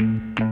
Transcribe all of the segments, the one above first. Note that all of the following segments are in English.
Then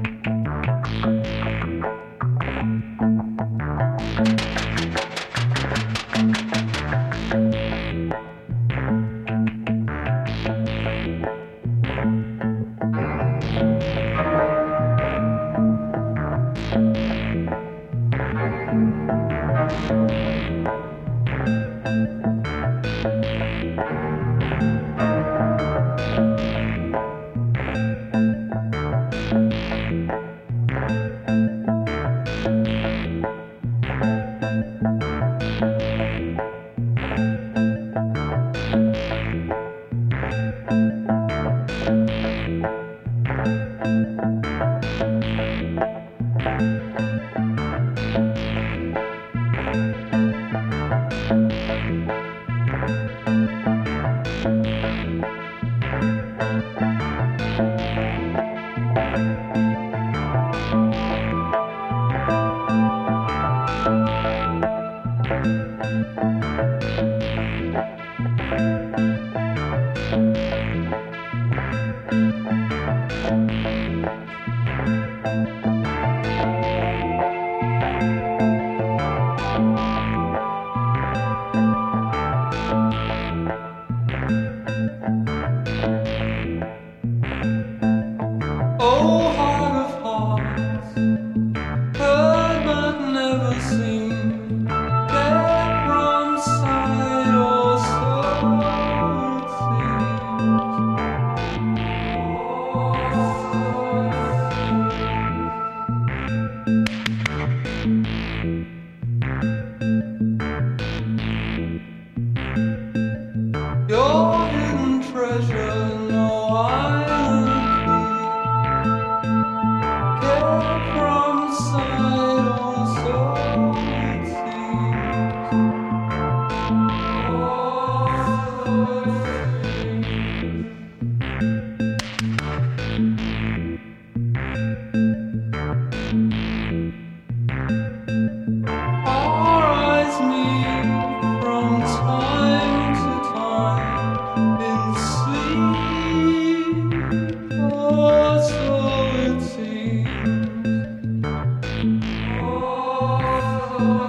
I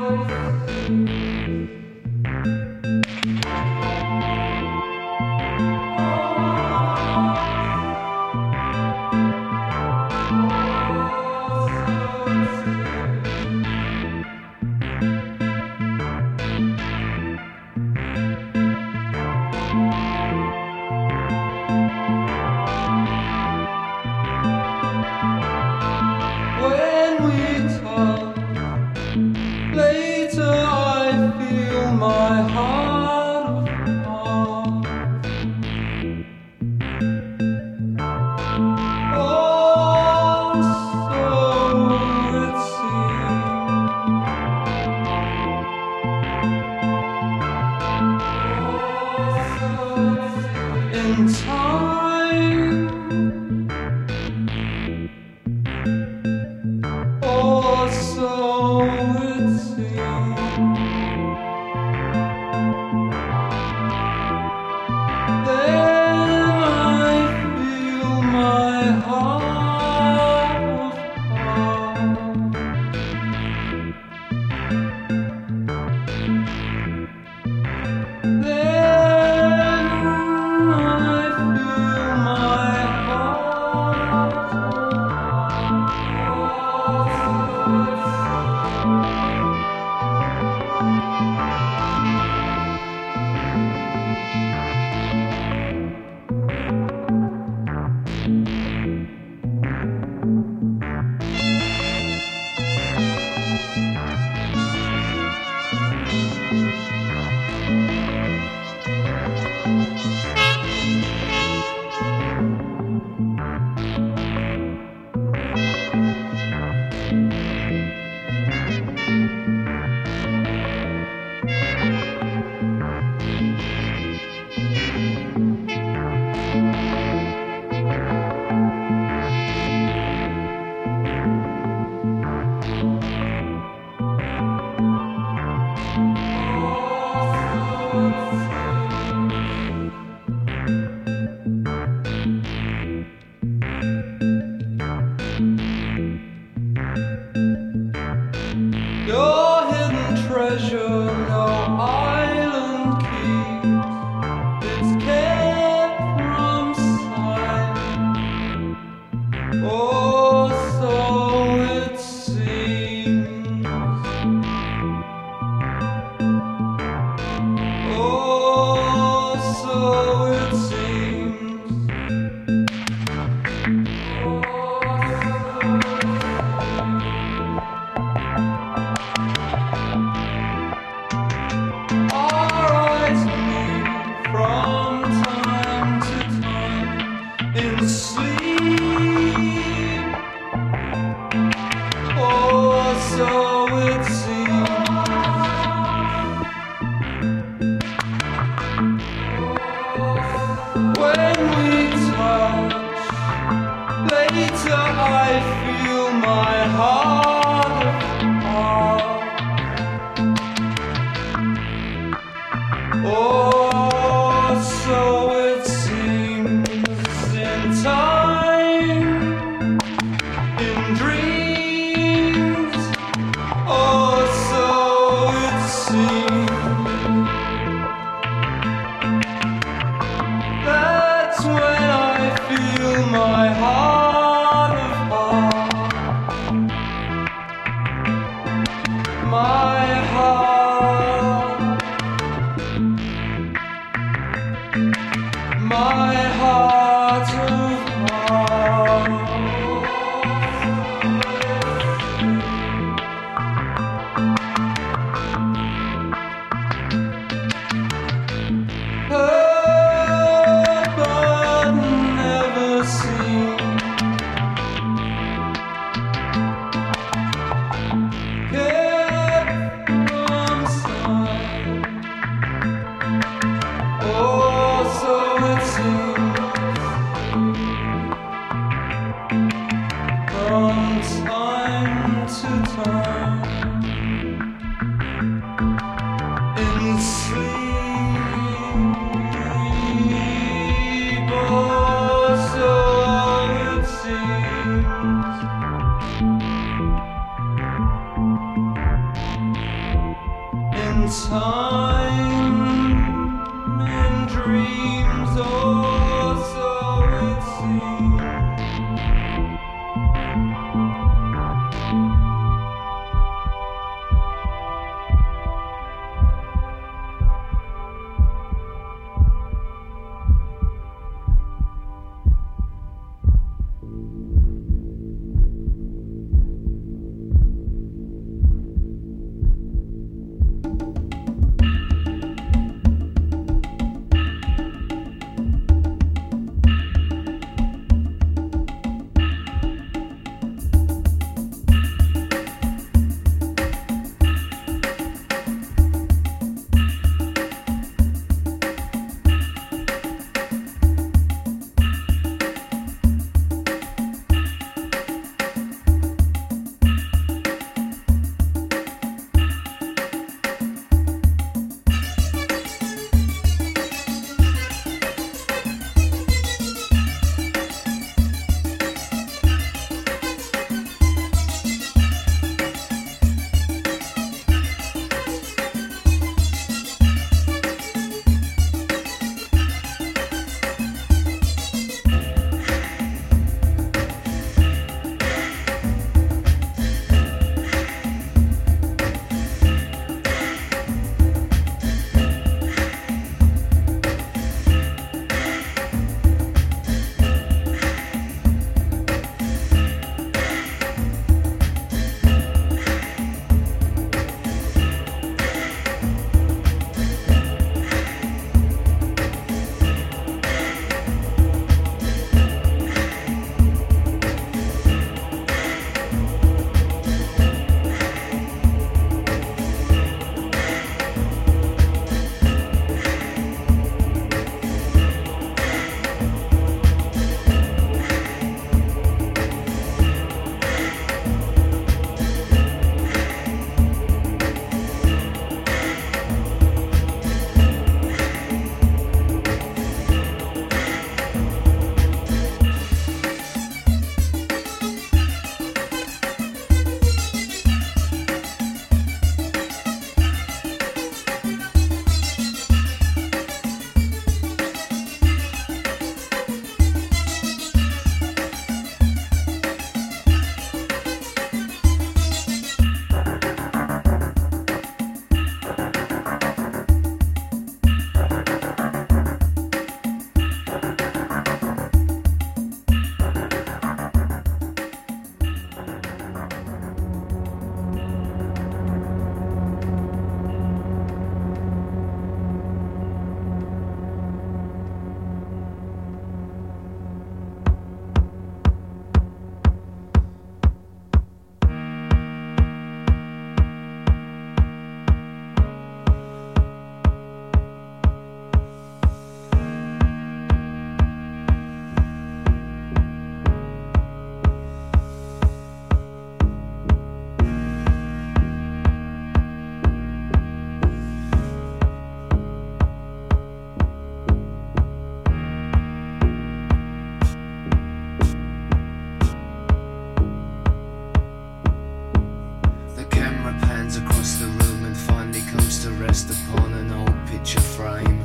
to rest upon an old picture frame.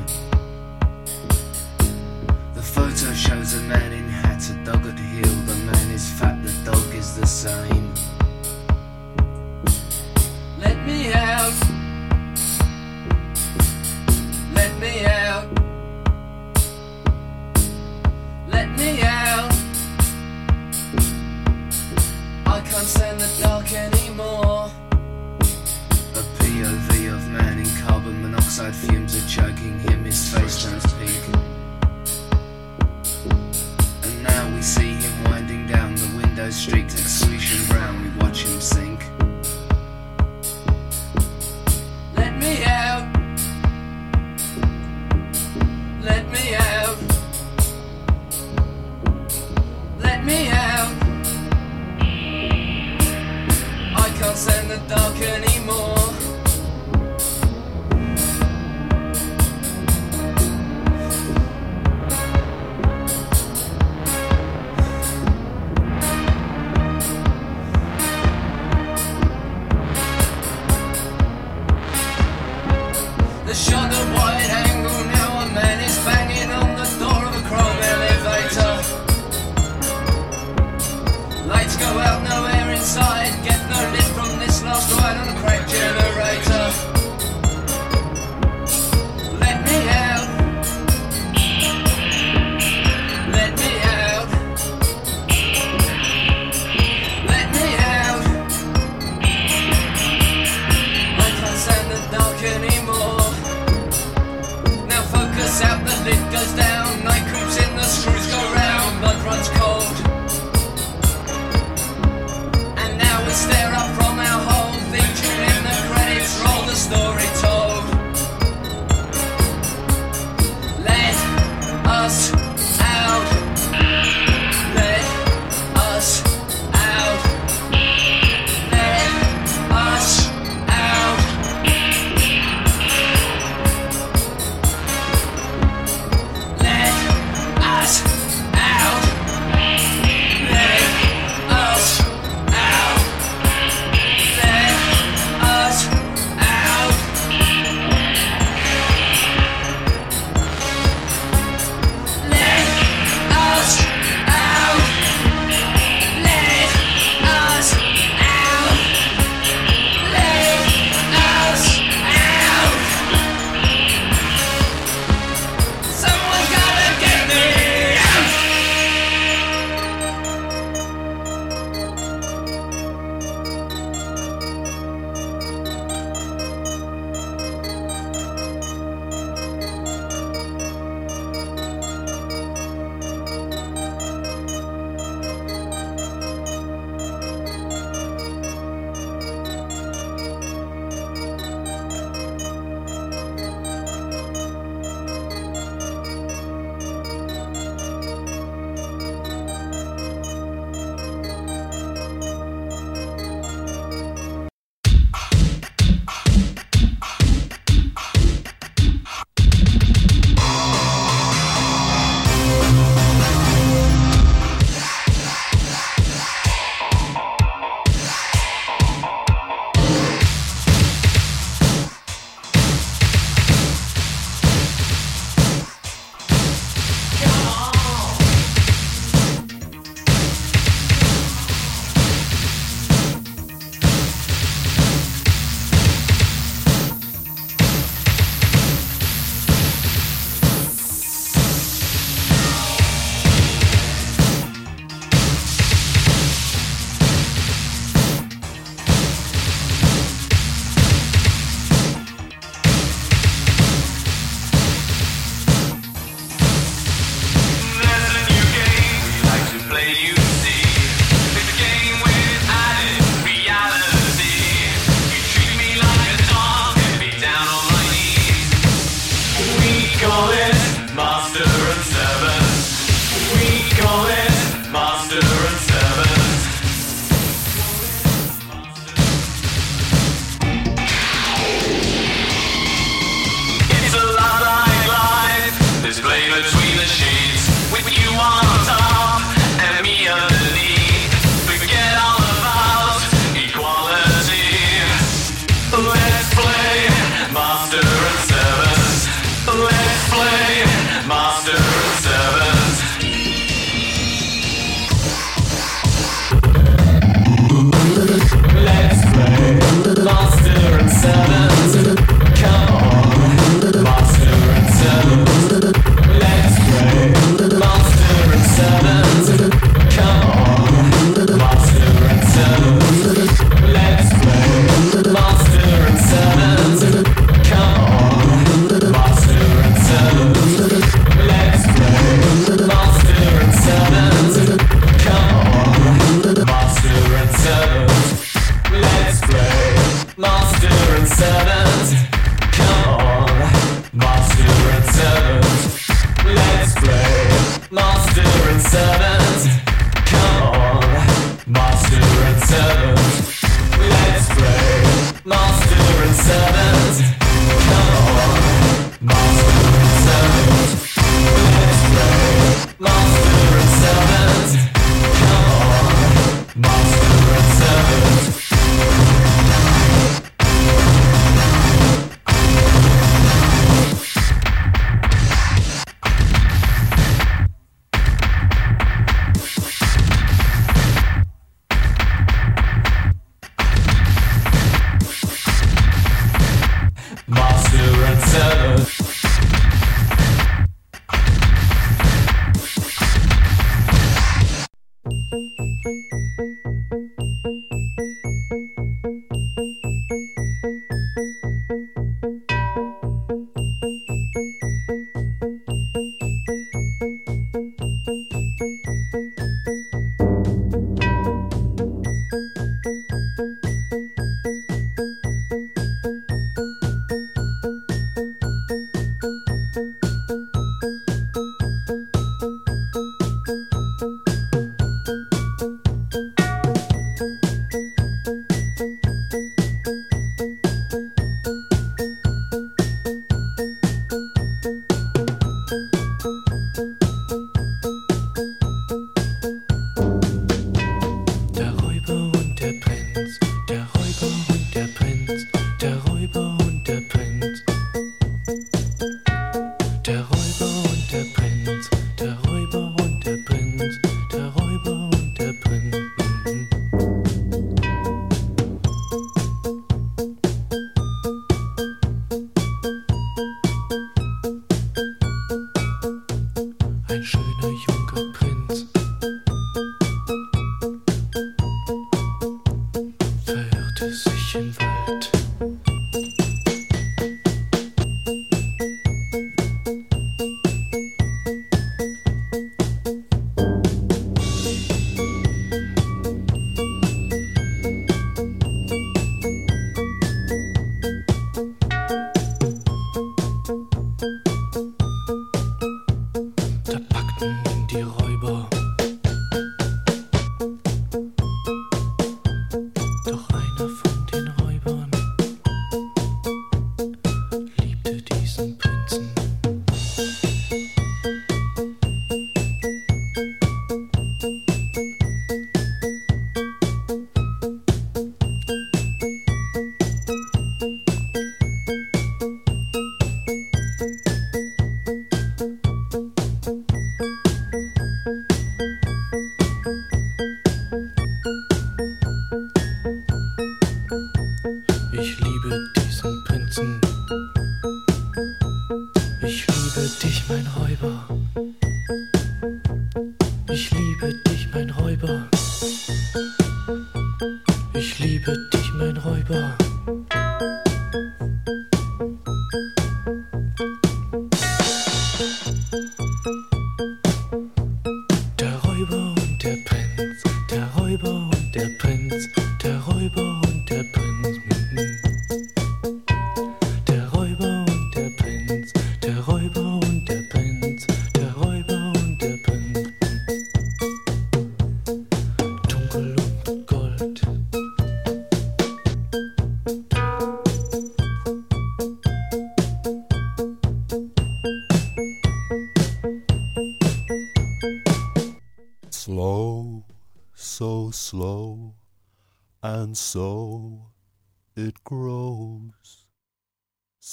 The photo shows a man in hat, a dog at heel. The man is fat, the dog is the same.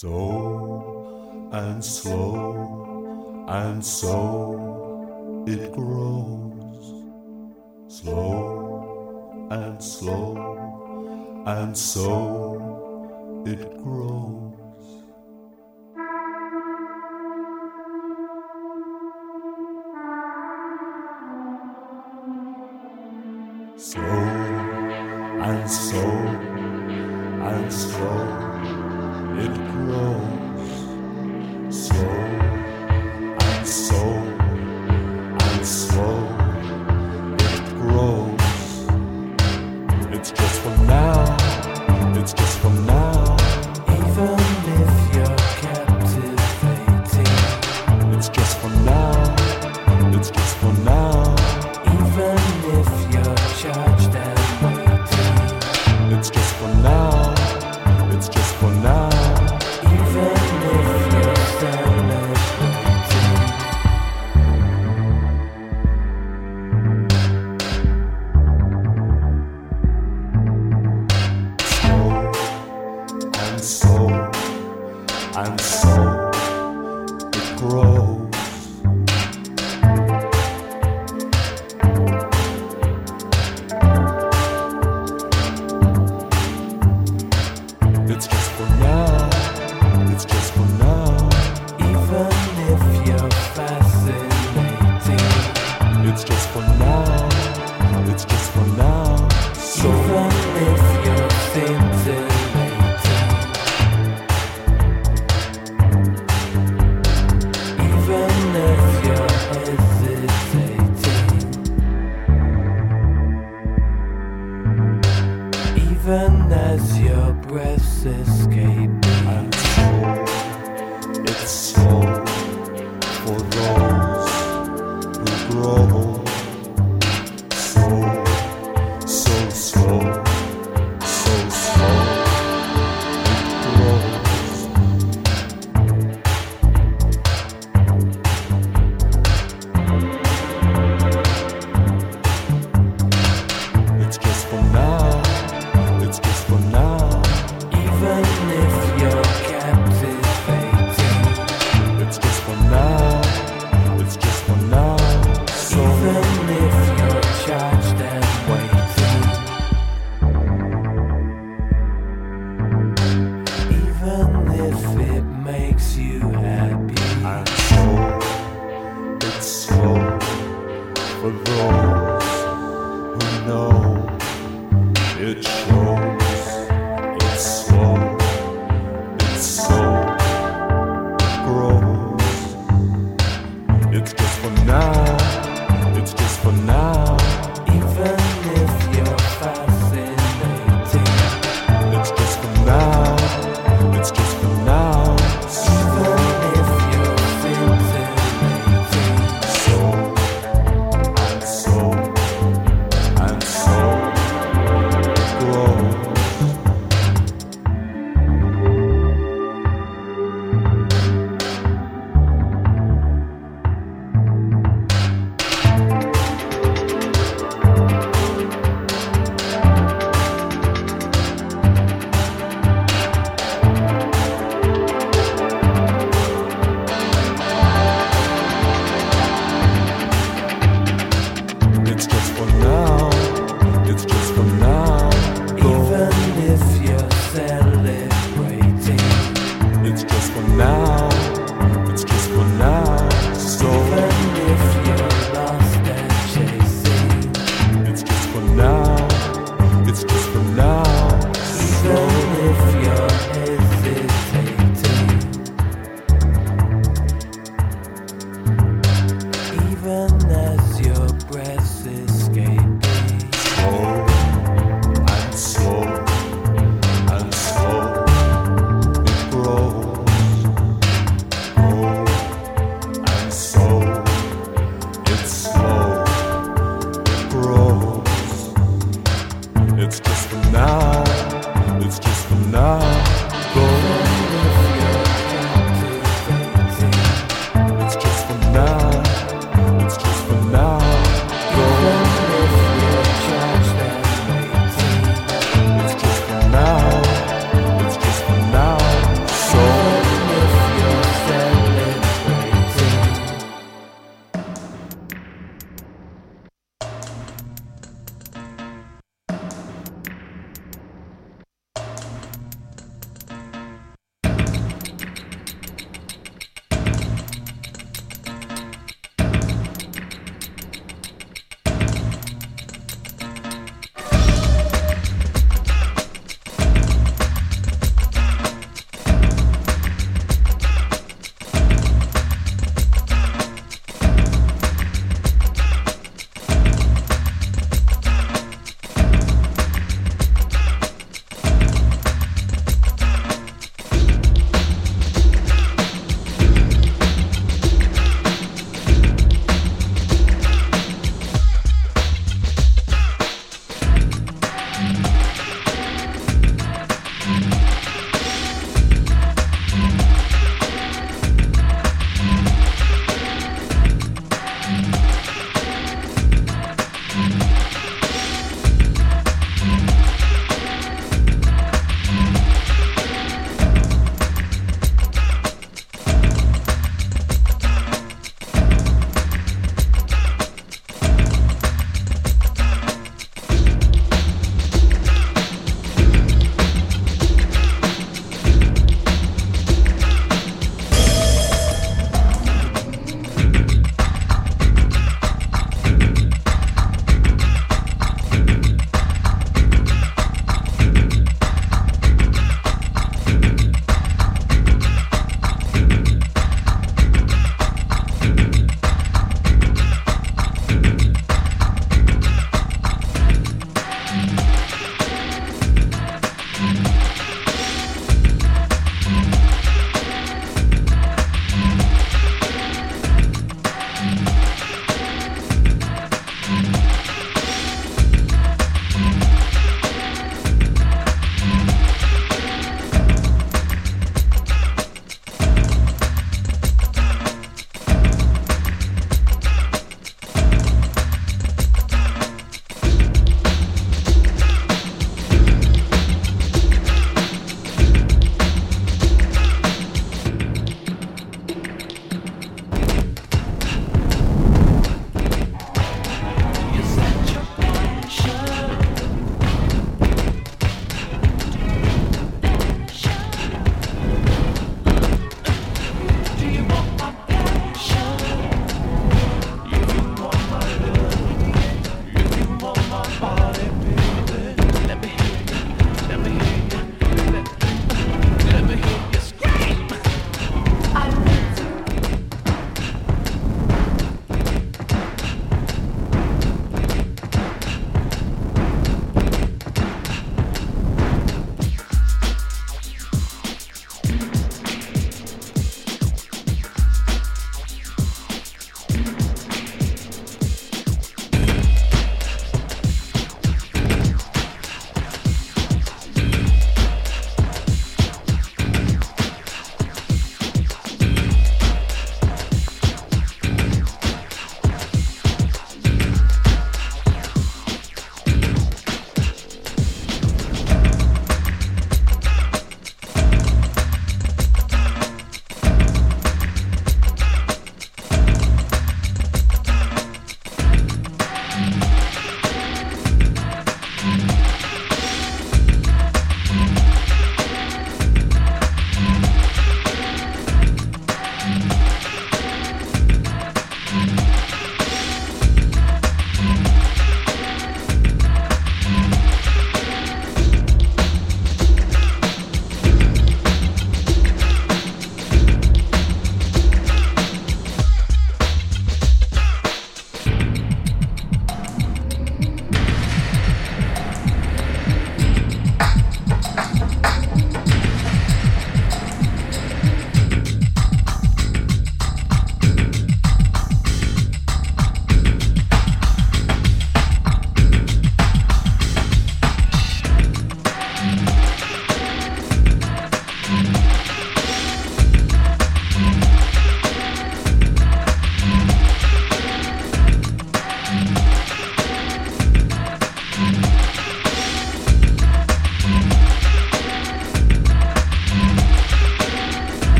So and slow and so it grows. Slow and slow and so it grows. slow and slow and slow.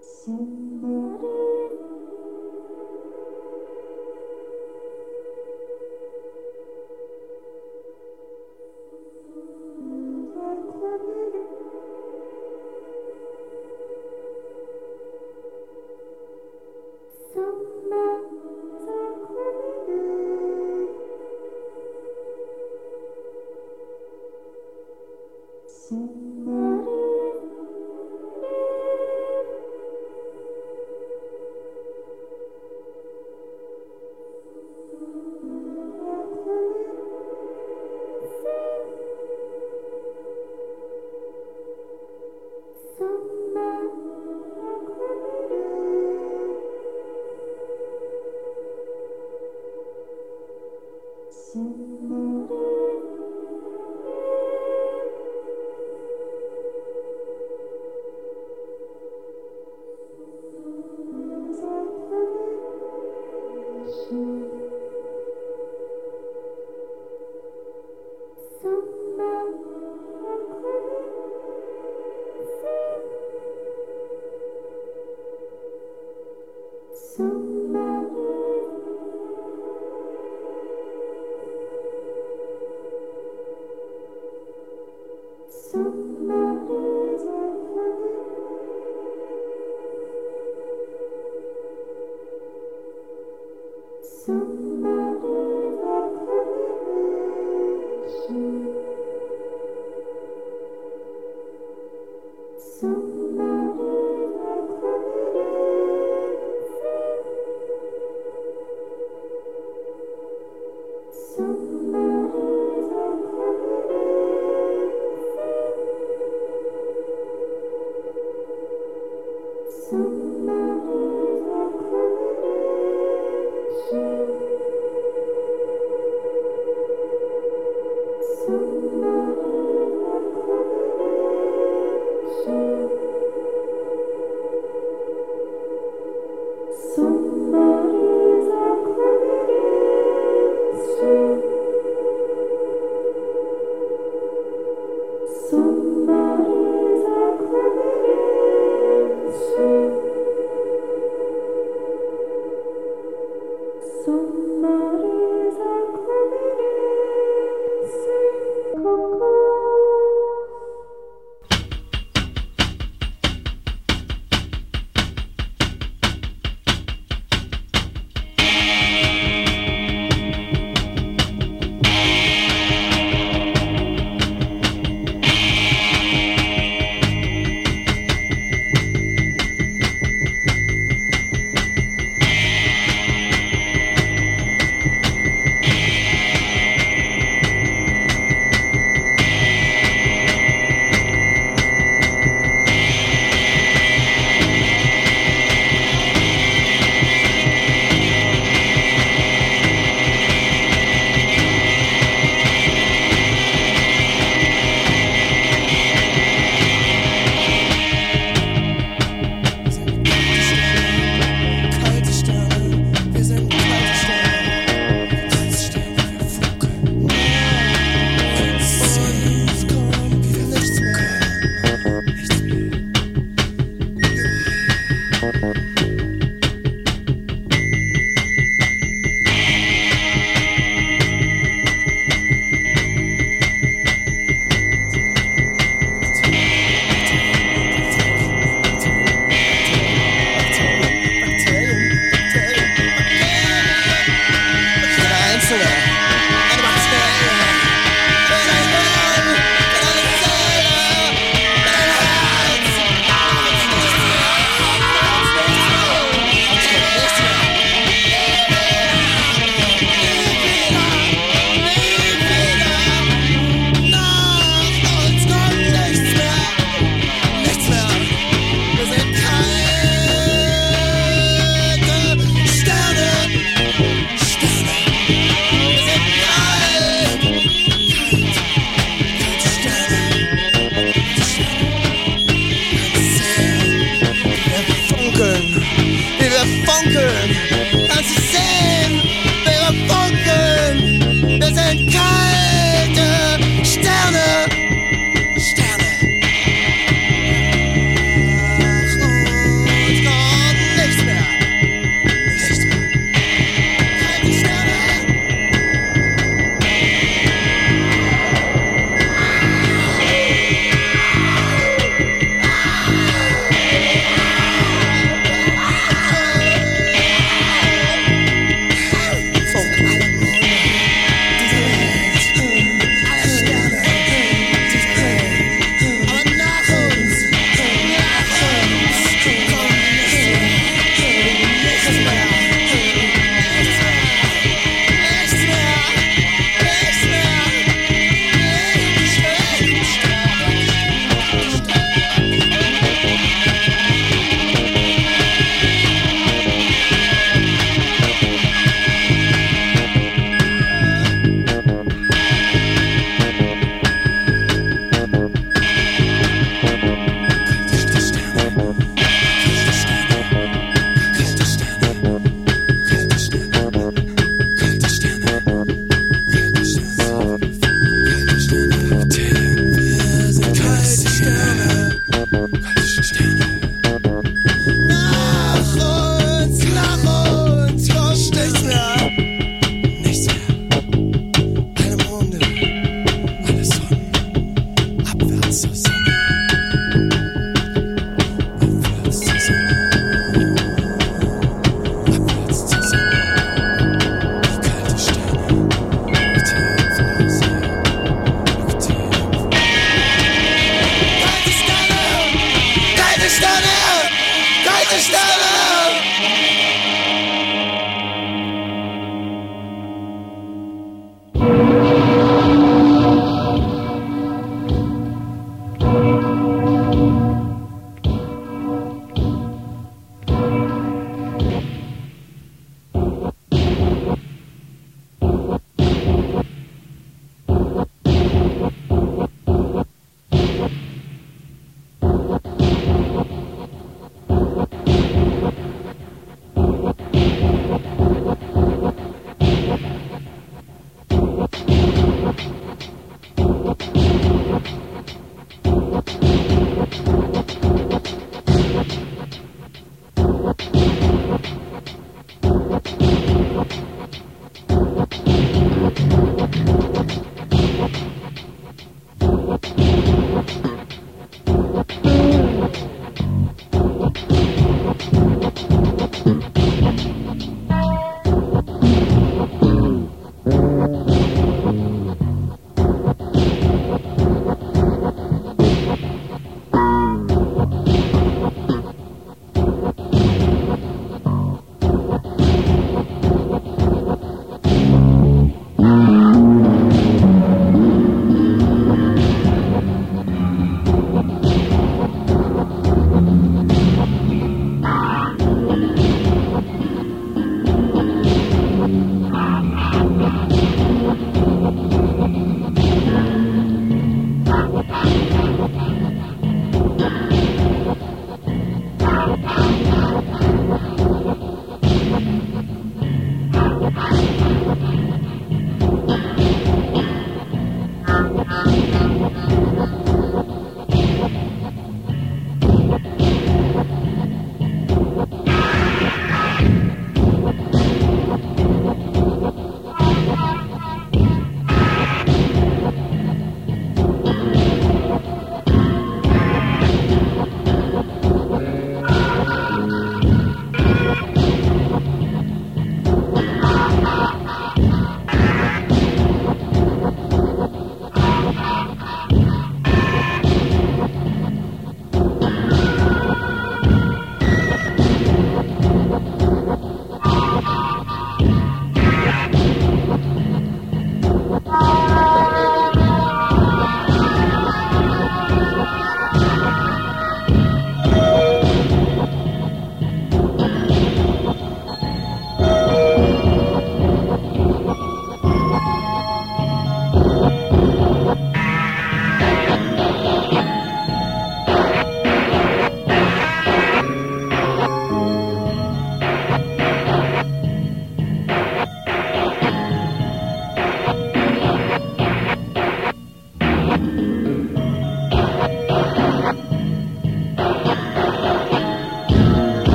Summer.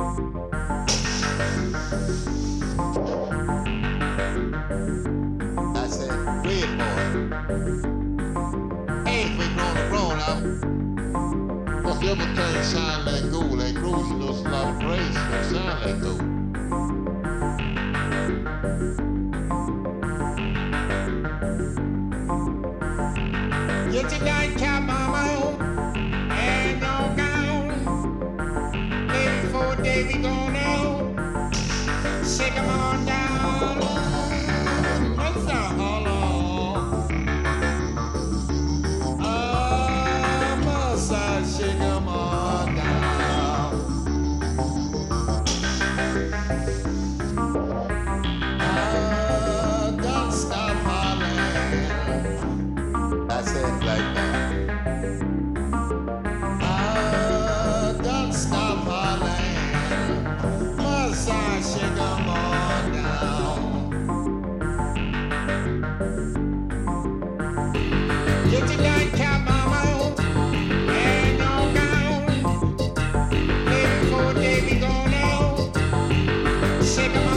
I said, red boy. Hey, we grown and grown up. Cause everything shine like gold, like gold, you know, praise, shine like gold. Get your nightcap, Shake